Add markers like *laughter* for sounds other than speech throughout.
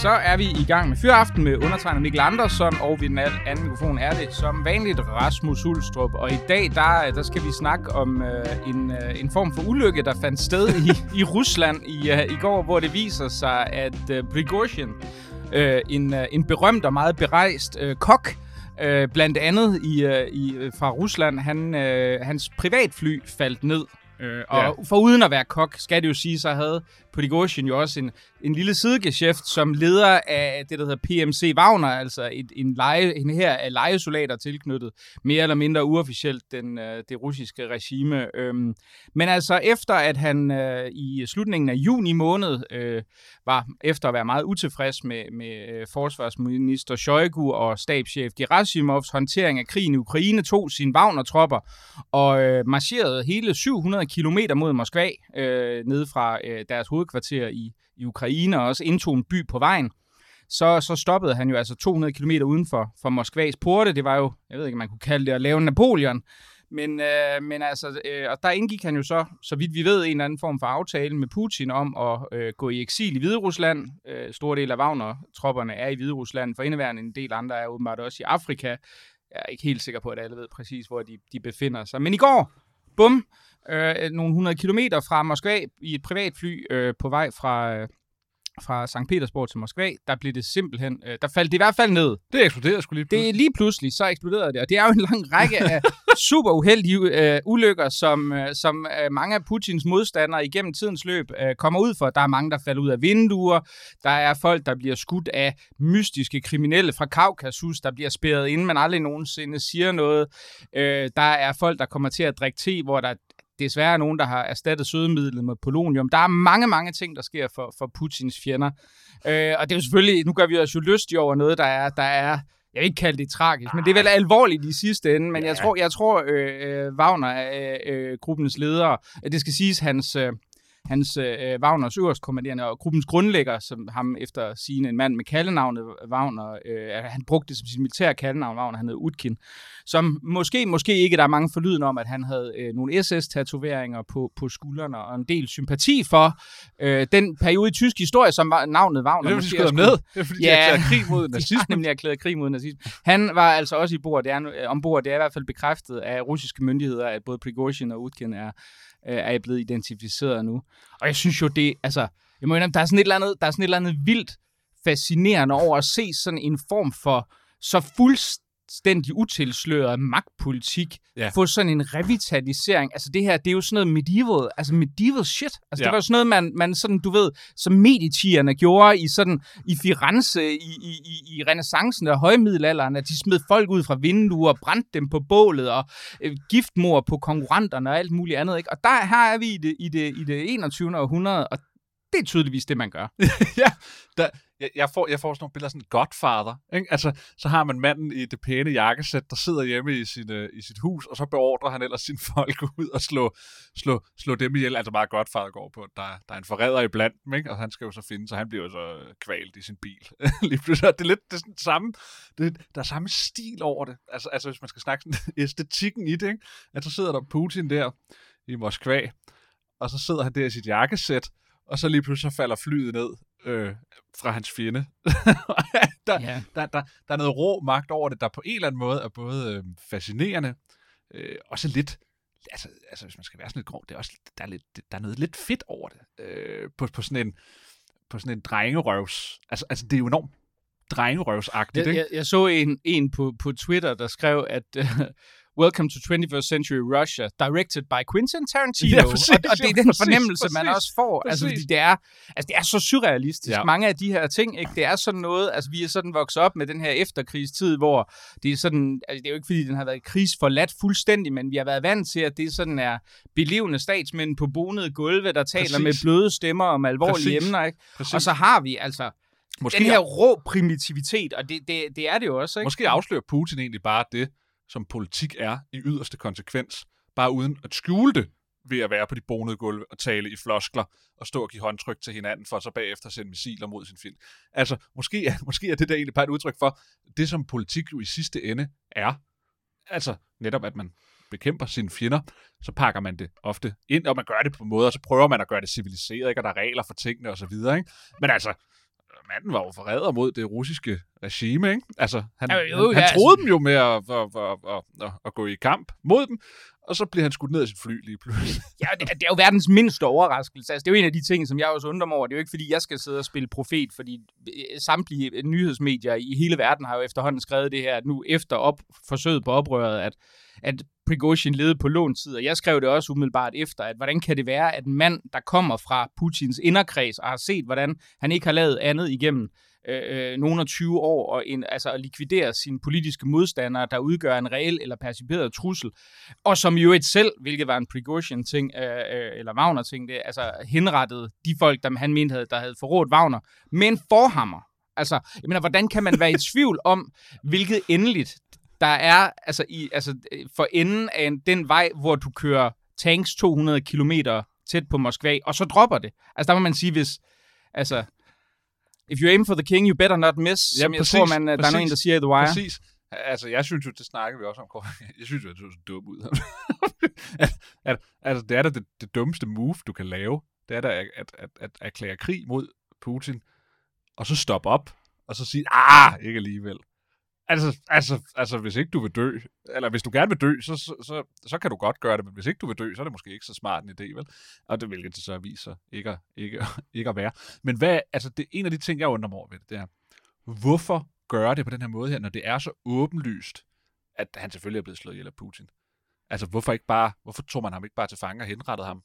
Så er vi i gang med Fyraften med undertegnet Mikkel Andersson, og ved den anden mikrofon er det som vanligt Rasmus Hulstrup. Og i dag, der, der skal vi snakke om øh, en, øh, en form for ulykke, der fandt sted i, *laughs* i Rusland i, øh, i går, hvor det viser sig, at øh, Prigozhin, øh, en, øh, en berømt og meget berejst øh, kok, øh, blandt andet i, øh, i, øh, fra Rusland, han, øh, hans privatfly faldt ned. Øh, og ja. for uden at være kok, skal det jo sige, så havde Prigozhin jo også en, en lille sidegeschæft som leder af det, der hedder PMC Wagner, altså et, en, leje, en her af lejesoldater tilknyttet, mere eller mindre uofficielt den, øh, det russiske regime. Øhm, men altså efter at han øh, i slutningen af juni måned øh, var efter at være meget utilfreds med, med øh, forsvarsminister Shoigu og stabschef Gerasimovs håndtering af krigen i Ukraine, tog sine Wagner-tropper og øh, marcherede hele 700 kilometer mod Moskva øh, ned fra øh, deres hovedkvarter i, i Ukraine og også indtog en by på vejen, så, så stoppede han jo altså 200 km uden for, for Moskvas porte. Det var jo, jeg ved ikke, man kunne kalde det at lave Napoleon. Men, øh, men altså, øh, og der indgik han jo så, så vidt vi ved, en eller anden form for aftale med Putin om at øh, gå i eksil i Hviderusland. Øh, stor del af Wagner-tropperne er i Hviderusland, for indeværende en del andre er åbenbart også i Afrika. Jeg er ikke helt sikker på, at alle ved præcis, hvor de, de befinder sig. Men i går, bum, øh, nogle 100 kilometer fra Moskva i et privatfly øh, på vej fra, øh, fra St. Petersborg til Moskva, der blev det simpelthen, øh, der faldt det i hvert fald ned. Det eksploderede skulle lige pludselig. Det er lige pludselig, så eksploderede det, og det er jo en lang række af *laughs* super uheldige øh, ulykker, som, øh, som øh, mange af Putins modstandere igennem tidens løb øh, kommer ud for. Der er mange, der falder ud af vinduer, der er folk, der bliver skudt af mystiske kriminelle fra Kaukasus, der bliver spærret ind, men aldrig nogensinde siger noget. Øh, der er folk, der kommer til at drikke te, hvor der desværre nogen, der har erstattet sødemidlet med polonium. Der er mange, mange ting, der sker for, for Putins fjender. Øh, og det er jo selvfølgelig, nu gør vi os jo lystige over noget, der er, der er jeg vil ikke kalde det tragisk, men det er vel alvorligt i sidste ende. Men ja. jeg tror, jeg tror øh, øh, Wagner er øh, gruppens leder. Det skal siges, hans, øh, hans øh, Wagners øverstkommanderende og gruppens grundlægger, som ham efter sine en mand med kaldenavnet Wagner, øh, han brugte det som sit militære kaldenavn, Wagner, han hed Utkin, som måske, måske ikke, der er mange forlyden om, at han havde øh, nogle SS-tatoveringer på, på skuldrene og en del sympati for øh, den periode i tysk historie, som var navnet Wagner. Det er, fordi de med. Det er, fordi ja, de erklærede krig mod nazisme. *laughs* de nemlig erklæret krig mod nazisme. Han var altså også i bord, det er, øh, ombord. Det er i hvert fald bekræftet af russiske myndigheder, at både Prigozhin og Utkin er øh, er blevet identificeret nu. Og jeg synes jo, det altså, jeg må indrømme, der er sådan et eller andet, der er sådan et eller andet vildt fascinerende over at se sådan en form for så fuldstændig fuldstændig utilsløret magtpolitik ja. få sådan en revitalisering. Altså det her, det er jo sådan noget medieval, altså medieval shit. Altså ja. det var sådan noget, man, man sådan, du ved, som meditierne gjorde i sådan, i Firenze, i, i, i, i renaissancen og højmiddelalderen, at de smed folk ud fra vinduer, brændte dem på bålet og øh, giftmord på konkurrenterne og alt muligt andet. Ikke? Og der her er vi i det, i det, i det 21. århundrede, og det er tydeligvis det, man gør. *laughs* ja, der, jeg, jeg, får, jeg får sådan nogle billeder sådan Godfather. Ikke? Altså, så har man manden i det pæne jakkesæt, der sidder hjemme i, sin, øh, i sit hus, og så beordrer han ellers *laughs* sine folk ud og slå, slå, slå dem ihjel. Altså bare Godfather går på, der, der er en forræder i blandt dem, ikke? og han skal jo så finde, så han bliver jo så øh, kvalt i sin bil. *laughs* Lige pludselig. Det er lidt det er sådan samme, det, der er samme stil over det. Altså, altså hvis man skal snakke sådan æstetikken i det, ikke? at så sidder der Putin der i Moskva, og så sidder han der i sit jakkesæt, og så lige pludselig så falder flyet ned øh, fra hans fjende. *laughs* der, ja. der, der, der er noget rå magt over det, der på en eller anden måde er både øh, fascinerende, øh, også lidt, altså, altså hvis man skal være sådan lidt grov, det er også, der er, lidt, der er noget lidt fedt over det, øh, på, på sådan en, på sådan en drengerøvs, altså, altså det er jo enormt drengerøvsagtigt, jeg, ikke? Jeg, jeg så en, en på, på Twitter, der skrev, at *laughs* Welcome to 21st Century Russia, directed by Quentin Tarantino. Ja, præcis, og, og det er den præcis, fornemmelse, præcis, man også får. Altså, præcis. Altså, det er, altså, det er så surrealistisk. Ja. Mange af de her ting, ikke? det er sådan noget, altså vi er sådan vokset op med den her efterkrigstid, hvor det er sådan, altså det er jo ikke fordi, den har været krigsforladt fuldstændig, men vi har været vant til, at det sådan er belevende statsmænd på bonede gulve, der taler præcis. med bløde stemmer om alvorlige præcis. emner. Ikke? Præcis. Og så har vi altså Måske den her rå primitivitet, og det, det, det er det jo også. Ikke? Måske afslører Putin egentlig bare det, som politik er i yderste konsekvens. bare uden at skjule det, ved at være på de bonede gulve og tale i floskler og stå og give håndtryk til hinanden, for så bagefter sende missiler mod sin film. Altså, måske er, *laughs* måske er det der egentlig bare et udtryk for, det som politik jo i sidste ende er, altså netop at man bekæmper sine fjender, så pakker man det ofte ind, og man gør det på måder, og så prøver man at gøre det civiliseret, ikke? og der er regler for tingene osv. Ikke? Men altså, manden var jo forræder mod det russiske regime, ikke? Altså, han, Jo, jo, han, han ja, troede altså- dem jo med at, at, at, at, at, at gå i kamp mod dem, og så bliver han skudt ned af sit fly lige pludselig. *laughs* Ja, det, det er jo verdens mindste overraskelse. Altså, det er jo en af de ting, som jeg også undrer mig over. Det er jo ikke, fordi jeg skal sidde og spille profet, fordi øh, samtlige øh, nyhedsmedier i hele verden har jo efterhånden skrevet det her, at nu efter op, forsøget på oprøret, at, at Prigozhin levede på låntid, og jeg skrev det også umiddelbart efter, at hvordan kan det være, at en mand, der kommer fra Putins inderkreds og har set, hvordan han ikke har lavet andet igennem øh, øh, nogle af 20 år, og en, altså at likvidere sine politiske modstandere, der udgør en reel eller perciperet trussel, og som jo et selv, hvilket var en Prigozhin-ting, øh, øh, eller Wagner-ting, det, altså henrettede de folk, der han mente, havde, der havde forrådt Wagner, med en forhammer. Altså, jeg mener, hvordan kan man være i tvivl om, hvilket endeligt der er altså, i, altså, øh, for enden af en, den vej, hvor du kører tanks 200 km tæt på Moskva, og så dropper det. Altså, der må man sige, hvis... Altså, if you aim for the king, you better not miss. Ja, som jeg præcis, tror, man, øh, der er præcis, nogen, der siger i The Wire. Præcis. Altså, jeg synes jo, det snakker vi også om, Kåre. *laughs* Jeg synes jo, det så dum ud. *laughs* at, at, altså, det er da det, det dummeste move, du kan lave. Det er da at, at, at, at erklære krig mod Putin, og så stoppe op, og så sige, ah, ikke alligevel. Altså, altså, altså, hvis ikke du vil dø, eller hvis du gerne vil dø, så, så, så, så kan du godt gøre det, men hvis ikke du vil dø, så er det måske ikke så smart en idé, vel? Og det hvilket det så viser ikke, at- ikke, *laughs* ikke at være. Men hvad, altså, det, en af de ting, jeg undrer mig over ved det, det er, hvorfor gøre det på den her måde her, når det er så åbenlyst, at han selvfølgelig er blevet slået ihjel af Putin? Altså, hvorfor ikke bare, hvorfor tog man ham ikke bare til fange og henrettede ham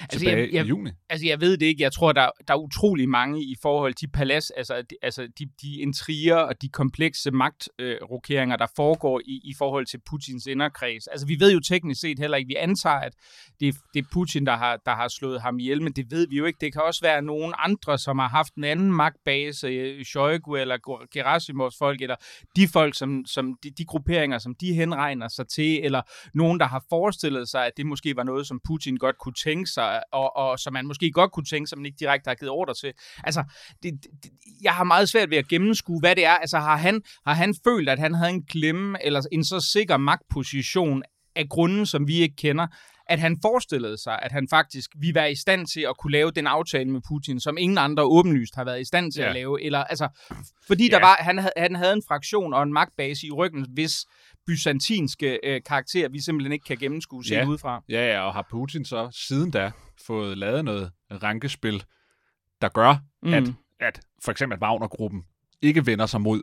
Altså, jeg, jeg, i juni? Altså, jeg ved det ikke. Jeg tror, der, der er utrolig mange i forhold til palads, altså, de, altså de, de intriger og de komplekse magtrokeringer, der foregår i, i forhold til Putins inderkreds. Altså, vi ved jo teknisk set heller ikke. Vi antager, at det, er- det er Putin, der har, der har slået ham ihjel, men det ved vi jo ikke. Det kan også være nogen andre, som har haft en anden magtbase, øh, Shoigu eller Gerasimovs folk, eller de folk, som, som de, de grupperinger, som de henregner sig til, eller nogen, der har forestillet sig, at det måske var noget, som Putin godt kunne tænke sig, og, og som man måske godt kunne tænke sig, men ikke direkte har givet ordre til. Altså, det, det, jeg har meget svært ved at gennemskue, hvad det er. Altså, har han, har han følt, at han havde en klemme, eller en så sikker magtposition af grunden, som vi ikke kender, at han forestillede sig, at han faktisk vi var i stand til at kunne lave den aftale med Putin, som ingen andre åbenlyst har været i stand til Ja. at lave. Eller, altså, fordi Ja. der var, han, havde, han havde en fraktion og en magtbase i ryggen, hvis byzantinske øh, karakter, vi simpelthen ikke kan gennemskue Ja. udefra. Ja, ja, og har Putin så siden da fået lavet noget rankespil, der gør, mm. at, at for eksempel at Wagner-gruppen ikke vender sig mod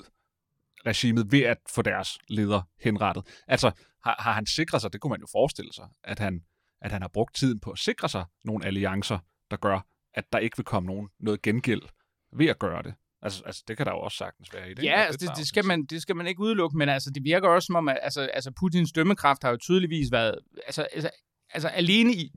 regimet ved at få deres leder henrettet. Altså, har, har han sikret sig, det kunne man jo forestille sig, at han, at han har brugt tiden på at sikre sig nogle alliancer, der gør, at der ikke vil komme nogen, noget gengæld ved at gøre det. Altså, altså det kan der jo også sagtens være i det. Ja, altså det, det, skal man, det skal man ikke udelukke, men altså, det virker også som om, at altså, altså, Putins dømmekraft har jo tydeligvis været, altså, altså, altså alene i,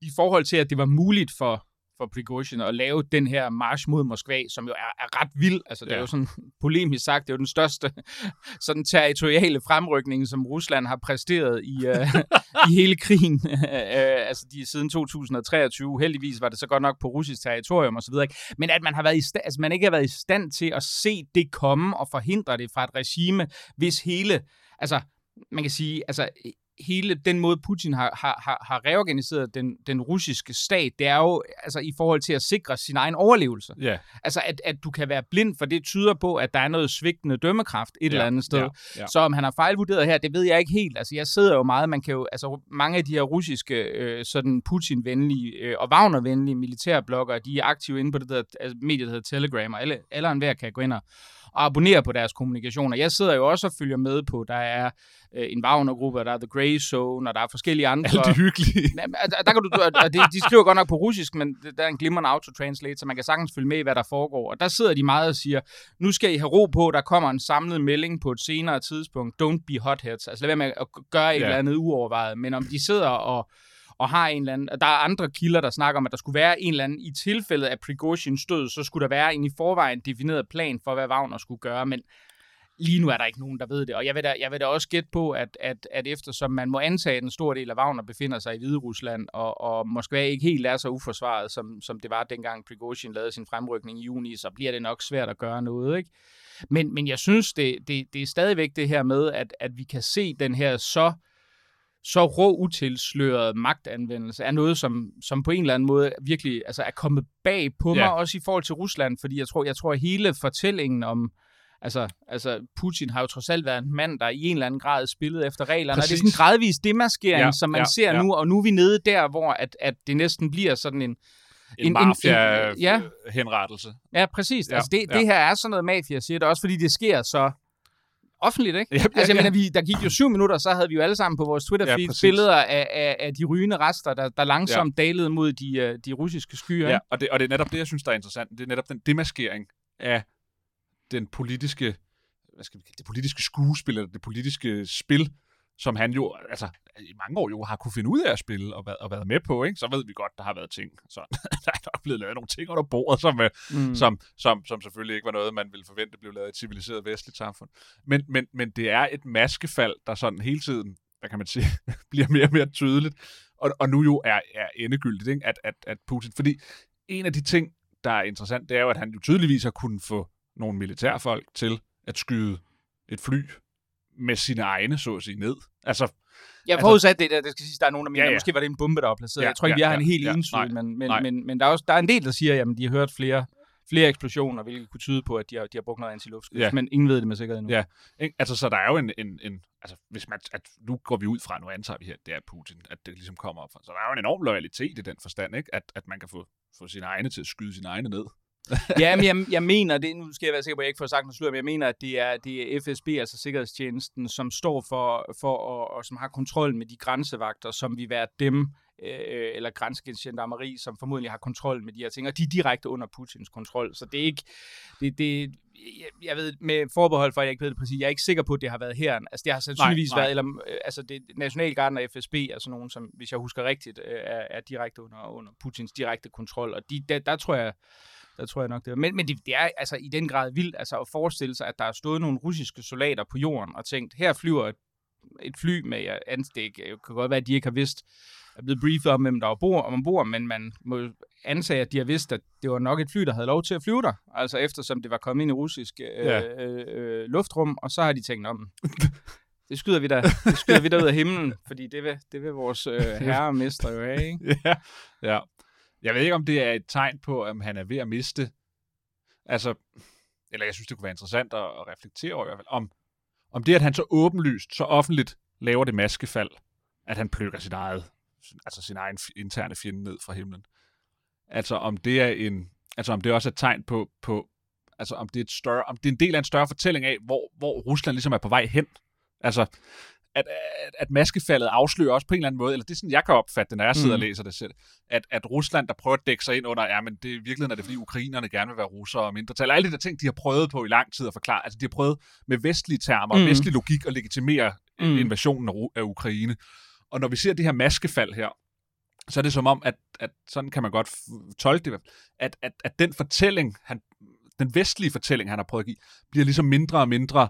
i forhold til, at det var muligt for, for Prigozhin at lave den her march mod Moskva, som jo er, er ret vild. Altså, det er Ja. jo sådan *laughs* polemisk sagt, det er jo den største *laughs* sådan territoriale fremrykning, som Rusland har præsteret i, uh, *laughs* i hele krigen. uh, altså, de siden 2023. Heldigvis var det så godt nok på russisk territorium osv. Men at man, har været i sta- altså, man ikke har været i stand til at se det komme og forhindre det fra et regime, hvis hele, altså, man kan sige, altså, hele den måde, Putin har, har, har, har reorganiseret den, den russiske stat, det er jo altså, i forhold til at sikre sin egen overlevelse. Ja, Altså, at, at du kan være blind, for det tyder på, at der er noget svigtende dømmekraft et Ja, eller andet sted. ja, ja. Så om han har fejlvurderet her, det ved jeg ikke helt. Altså, jeg sidder jo meget, man kan jo, altså, mange af de her russiske, øh, sådan Putin-venlige øh, og Wagner-venlige militærbloggere, de er aktive inde på det der altså, medie, der hedder Telegram, og alle, alle og enhver kan gå ind og, og abonnere på deres kommunikationer. Jeg sidder jo også og følger med på, der er øh, en Wagner-gruppe, der er The Grey Zone, og der er forskellige andre. alt det hyggelige. *laughs* Ja, men, altså, der kan du, og det, de skriver godt nok på russisk, men der er en glimrende autotranslate, så man kan sagtens følge med i, hvad der foregår. Og der sidder de meget og siger, nu skal I have ro på, der kommer en samlet melding på et senere tidspunkt. Don't be hotheads. Altså lad være med at gøre et Ja. eller andet uovervejet. Men om de sidder og, og har en eller anden... og Der er andre kilder, der snakker om, at der skulle være en eller anden... I tilfældet af Prigozhins død, så skulle der være en i forvejen defineret plan for, hvad Wagner skulle gøre. Men Lige nu er der ikke nogen, der ved det, og jeg vil da, jeg vil da også gætte på, at, at, at eftersom man må antage, at en stor del af Wagner befinder sig i Hvide Rusland, og, og Moskva ikke helt er så uforsvaret, som, som det var dengang Prigozhin lavede sin fremrykning i juni, så bliver det nok svært at gøre noget. Ikke? Men, men jeg synes, det, det, det er stadigvæk det her med, at, at vi kan se den her så så rå utilsløret magtanvendelse er noget, som, som på en eller anden måde virkelig altså er kommet bag på mig, ja. også i forhold til Rusland, fordi jeg tror, jeg tror at hele fortællingen om, Altså, altså, Putin har jo trods alt været en mand, der i en eller anden grad spillet efter reglerne. Præcis. Og det er sådan en gradvis demaskering, ja, som man ja, ser ja. nu, og nu er vi nede der, hvor at, at det næsten bliver sådan en... En, en mafia-henrettelse. Ja. ja, præcis. Ja, altså, det, ja. det her er sådan noget mafia, siger det også, fordi det sker så offentligt, ikke? Ja, ja, altså, jeg mener, vi, der gik jo syv minutter, så havde vi jo alle sammen på vores Twitter-feed ja, billeder af, af, af de rygende rester, der, der langsomt ja. dalede mod de, øh, de russiske skyer. Ja, og det, og det er netop det, jeg synes, der er interessant. Det er netop den demaskering af den politiske, hvad skal vi kalde, det politiske skuespil, eller det politiske spil, som han jo, altså i mange år jo har kunne finde ud af at spille og, og været med på, ikke? så ved vi godt, der har været ting. Så *laughs* der er nok blevet lavet nogle ting under bordet, som, øh, mm. som, som, som selvfølgelig ikke var noget, man ville forvente blev lavet i et civiliseret vestligt samfund. Men, men, men det er et maskefald, der sådan hele tiden, hvad kan man sige, *laughs* bliver mere og mere tydeligt, og, og nu jo er, er endegyldigt, ikke? At, at, at Putin, fordi en af de ting, der er interessant, det er jo, at han jo tydeligvis har kunnet få nogle militærfolk til at skyde et fly med sine egne, så at sige, ned. Altså, jeg forudsat altså, det, der, det skal sige, der er nogen, der mener, ja, ja. måske var det en bombe, der var placeret. Ja, jeg tror ikke, ja, vi har ja, en helt ja, entydig, men, men, men, men der, er også, der er en del, der siger, at de har hørt flere flere eksplosioner, hvilket kunne tyde på, at de har, de har brugt noget antiluftskyts, ja. men ingen ved det med sikkerhed endnu. Ja, altså så der er jo en, en, en altså hvis man, at nu går vi ud fra, nu antager vi her, det er Putin, at det ligesom kommer op fra, så der er jo en enorm loyalitet i den forstand, ikke? At, at man kan få, få sine egne til at skyde sine egne ned. *laughs* ja, men jeg, jeg mener, det, nu skal jeg være sikker på, at jeg ikke får sagt noget slur, men jeg mener, at det er, det er FSB, altså Sikkerhedstjenesten, som står for, for og, og som har kontrol med de grænsevagter, som vil være dem, øh, eller grænsegendarmeri, som formodentlig har kontrol med de her ting, og de er direkte under Putins kontrol, så det er ikke, det, det, jeg, jeg ved, med forbehold for, at jeg ikke ved det præcis, jeg er ikke sikker på, at det har været her. Altså, det har sandsynligvis nej, nej. været, eller, øh, altså, det, Nationalgarden og FSB er sådan nogen, som, hvis jeg husker rigtigt, øh, er, er direkte under, under Putins direkte kontrol, og de, der, der tror jeg, der tror jeg nok, det er. Men, men det, det er altså i den grad vildt altså, at forestille sig, at der er stået nogle russiske soldater på jorden og tænkt, her flyver et, et fly med anstik. Det kan godt være, at de ikke har vidst, er blevet briefet om, hvem der var bord, ombord, men man må antage, at de har vidst, at det var nok et fly, der havde lov til at flyve der, altså eftersom det var kommet ind i russisk øh, ja. øh, øh, luftrum, og så har de tænkt om, det skyder vi da, det skyder vi da ud af himlen, fordi det vil, det vil vores øh, *laughs* herre og mester jo have, ikke? *laughs* Ja, ja. Jeg ved ikke, om det er et tegn på, at han er ved at miste, altså, eller jeg synes, det kunne være interessant at, at reflektere over i hvert fald, om, om det, at han så åbenlyst, så offentligt laver det maskefald, at han plukker sit eget, altså sin egen interne fjende ned fra himlen. Altså om det er en, altså om det også er et tegn på, på altså om det er, et større, om det er en del af en større fortælling af, hvor, hvor Rusland ligesom er på vej hen. Altså, at, at, at maskefaldet afslører også på en eller anden måde, eller det er sådan, jeg kan opfatte det, når jeg sidder mm. og læser det selv, at, at Rusland, der prøver at dække sig ind under, ja, men det er virkelig, når det er fordi ukrainerne gerne vil være russere og mindretal. Alle de der ting, de har prøvet på i lang tid at forklare. Altså, de har prøvet med vestlige termer, mm. vestlig logik at legitimere mm. invasionen af, af Ukraine. Og når vi ser det her maskefald her, så er det som om, at, at sådan kan man godt tolke det, at, at, at den fortælling, han, den vestlige fortælling, han har prøvet at give, bliver ligesom mindre og mindre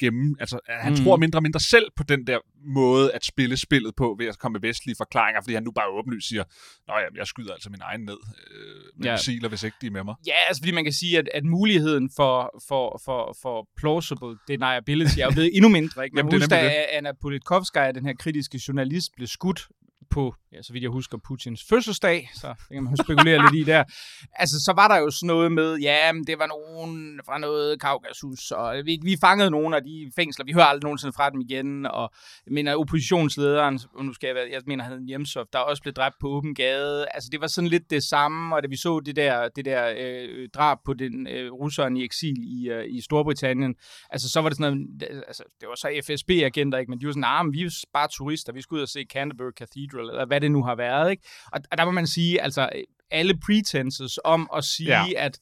gemme, altså han mm. tror mindre og mindre selv på den der måde at spille spillet på, ved at komme med vestlige forklaringer, fordi han nu bare åbenlyst siger, nå ja, jeg skyder altså min egen ned øh, med ja. missiler, hvis ikke de er med mig. Ja, altså fordi man kan sige, at, at muligheden for, for, for, for plausible deniability er jo blevet endnu mindre. Ikke? Man Jamen, husker, at Anna Politkovskaya, den her kritiske journalist, blev skudt på, ja, så vidt jeg husker, Putins fødselsdag, så det kan man spekulere lidt i der. Altså, så var der jo sådan noget med, ja, det var nogen fra noget Kaukasus, og vi, vi fangede nogle af de fængsler, vi hører aldrig nogensinde fra dem igen, og jeg mener, oppositionslederen, og nu skal jeg, være, jeg mener, han Jemsov, der også blev dræbt på åben gade, altså det var sådan lidt det samme, og da vi så det der, det der øh, drab på den øh, russeren i eksil i, øh, i Storbritannien, altså så var det sådan noget, altså det var så FSB-agenter, ikke, men de var sådan, nah, vi er bare turister, vi skulle ud og se Canterbury Cathedral, eller hvad det nu har været. Ikke? Og, og der må man sige, altså alle pretenses om at sige, ja. at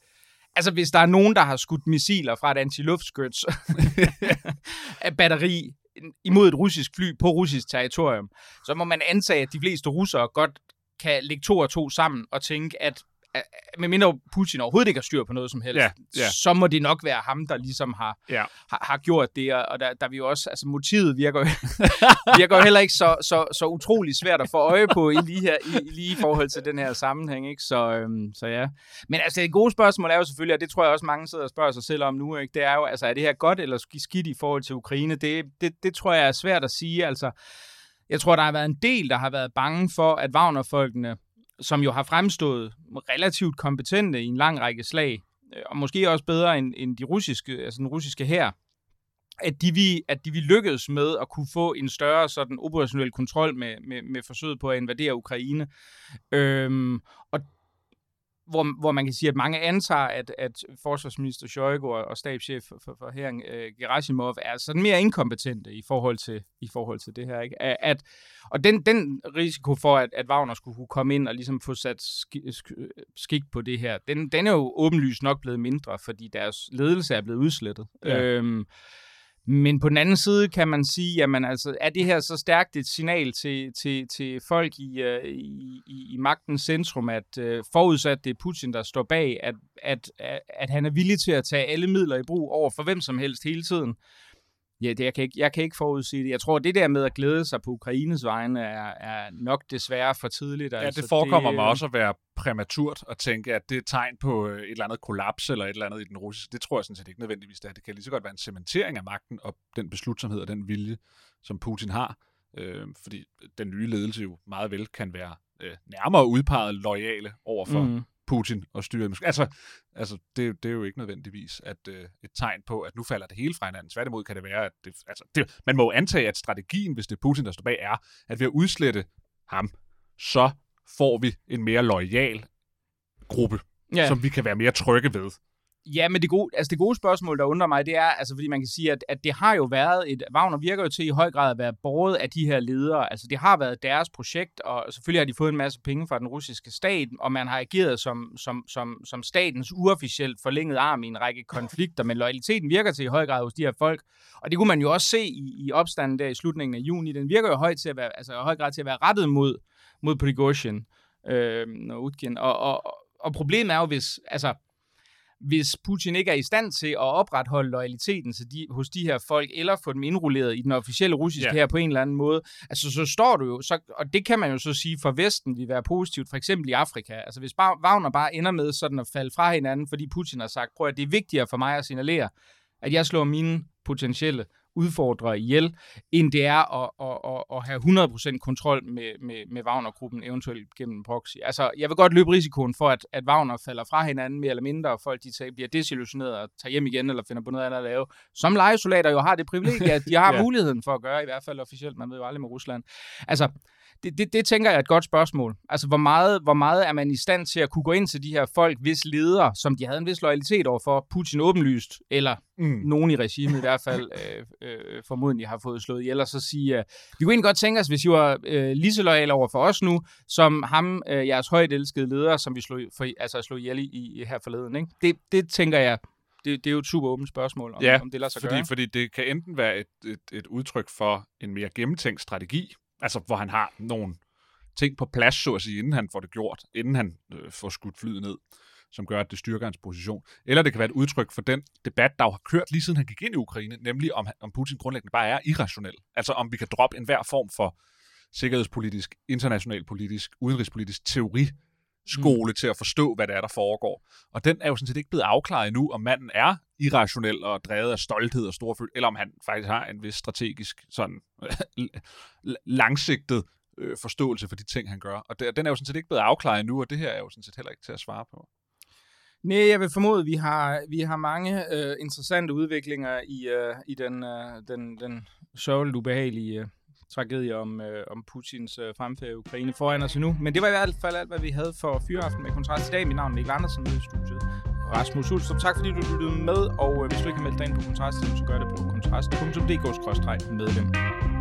altså hvis der er nogen, der har skudt missiler fra et antiluftskyts af *laughs* batteri imod et russisk fly på russisk territorium, så må man antage, at de fleste russere godt kan lægge to og to sammen og tænke, at medmindre Putin overhovedet ikke har styr på noget som helst, Ja, ja. så må det nok være ham, der ligesom har, Ja. har, har gjort det, og- der, der vi jo også, altså motivet virker, jo- *laughs* virker jo heller ikke så, så, så utrolig svært at få øje på i lige, her, i, lige i forhold til den her sammenhæng, ikke? Så, øhm, så ja. Men altså det gode spørgsmål er jo selvfølgelig, og det tror jeg også mange sidder og spørger sig selv om nu, ikke? det er jo, altså er det her godt eller sk- skidt i forhold til Ukraine? Det, det, det tror jeg er svært at sige, altså jeg tror, der har været en del, der har været bange for, at Wagner-folkene, som jo har fremstået relativt kompetente i en lang række slag, øh, og måske også bedre end, end de russiske, altså den russiske her, at de, vi, at de vi lykkedes med at kunne få en større sådan operationel kontrol med, med, med forsøget på at invadere Ukraine. Øhm, og hvor, hvor man kan sige, at mange antager, at, at forsvarsminister Shoigu og, og stabschef for, for, for her, øh, Gerasimov, er sådan mere inkompetente i forhold til, i forhold til det her. Ikke? At, og den, den risiko for, at, at Wagner skulle kunne komme ind og ligesom få sat sk- sk- skik på det her, den, den er jo åbenlyst nok blevet mindre, fordi deres ledelse er blevet udslettet. Ja. Øhm, men på den anden side kan man sige, jamen altså, er det her så stærkt et signal til, til, til folk i, øh, i, i, i magtens centrum, at øh, forudsat det er Putin, der står bag, at, at, at, at han er villig til at tage alle midler i brug over for hvem som helst hele tiden? Ja, det, jeg, kan ikke, jeg kan ikke forudsige det. Jeg tror, det der med at glæde sig på Ukraines vegne er, er nok desværre for tidligt. Ja, altså, det forekommer det, mig også at være præmaturt at tænke, at det er et tegn på øh, et eller andet kollaps eller et eller andet i den russiske. Det tror jeg sådan set ikke nødvendigvis, det er. Det kan lige så godt være en cementering af magten og den beslutsomhed og den vilje, som Putin har. Øh, fordi den nye ledelse jo meget vel kan være øh, nærmere udpeget lojale over for mm. Putin og styret. Altså, altså det, det er jo ikke nødvendigvis at, øh, et tegn på, at nu falder det hele fra hinanden. Tværtimod kan det være, at det, altså, det, man må jo antage, at strategien, hvis det er Putin, der står bag, er, at ved at udslette ham, så får vi en mere lojal gruppe. Ja. som vi kan være mere trygge ved. Ja, men det gode, altså det gode spørgsmål, der undrer mig, det er, altså fordi man kan sige, at, at det har jo været et, Wagner virker jo til i høj grad at være båret af de her ledere. Altså det har været deres projekt, og selvfølgelig har de fået en masse penge fra den russiske stat, og man har ageret som, som, som, som statens uofficielt forlænget arm i en række konflikter, men loyaliteten virker til i høj grad hos de her folk. Og det kunne man jo også se i, i opstanden der i slutningen af juni. Den virker jo højt til at være, altså i høj grad til at være rettet mod, mod Prigozhin øh, og Utkin. Og, og, og problemet er jo, hvis, altså, hvis Putin ikke er i stand til at opretholde loyaliteten til de, hos de her folk, eller få dem indrulleret i den officielle russiske Ja. her på en eller anden måde, altså så står du jo, så, og det kan man jo så sige for Vesten vil være positivt, for eksempel i Afrika. Altså hvis bare, Wagner bare ender med sådan at falde fra hinanden, fordi Putin har sagt, prøv at det er vigtigere for mig at signalere, at jeg slår mine potentielle udfordrere ihjel, end det er at, at, at, at have 100% kontrol med, med, med Wagner-gruppen, eventuelt gennem en proxy. Altså, jeg vil godt løbe risikoen for, at, at Wagner falder fra hinanden mere eller mindre, og folk de tager, bliver desillusioneret og tager hjem igen, eller finder på noget andet at lave. Som legesoldater jo har det privilegie, at de har *laughs* ja. muligheden for at gøre, i hvert fald officielt, man ved jo aldrig med Rusland. Altså, det, det, det tænker jeg er et godt spørgsmål. Altså, hvor meget, hvor meget er man i stand til at kunne gå ind til de her folk, hvis ledere, som de havde en vis loyalitet overfor, Putin åbenlyst, eller Mm. nogen i regimet i hvert fald *laughs* øh, øh, formodentlig har fået slået ihjel, og så sige, øh, vi kunne egentlig godt tænke os, hvis I var øh, lige så lojale over for os nu, som ham, øh, jeres højt elskede leder, som vi slog, for, altså slog ihjel i, i her forleden. Ikke? Det, det tænker jeg, det, det er jo et super åbent spørgsmål, om, Ja, om det lader sig fordi, gøre. fordi det kan enten være et, et, et udtryk for en mere gennemtænkt strategi, altså hvor han har nogle ting på plads, så at sige, inden han får det gjort, inden han øh, får skudt flyet ned, som gør, at det styrker hans position. Eller det kan være et udtryk for den debat, der jo har kørt lige siden han gik ind i Ukraine, nemlig om, om Putin grundlæggende bare er irrationel. Altså om vi kan droppe enhver form for sikkerhedspolitisk, international politisk, udenrigspolitisk teori skole mm. til at forstå, hvad det er, der foregår. Og den er jo sådan set ikke blevet afklaret endnu, om manden er irrationel og drevet af stolthed og storføl, eller om han faktisk har en vis strategisk sådan *laughs* langsigtet øh, forståelse for de ting, han gør. Og den er jo sådan set ikke blevet afklaret endnu, og det her er jo sådan set heller ikke til at svare på. Nej, jeg vil formode, at vi har, vi har mange øh, interessante udviklinger i, øh, i den, øh, den, den sørgeligt ubehagelige øh, tragedie om, øh, om Putins øh, fremfærd i Ukraine foran os nu. Men det var i hvert fald alt, hvad vi havde for Fyreaften med Kontrast i dag. Mit navn er Mikkel Andersen i studiet. Rasmus Ulstrup, tak fordi du lyttede med, og øh, hvis du ikke har meldt dig ind på Kontrast, så gør det på kontrast.dk-medlem.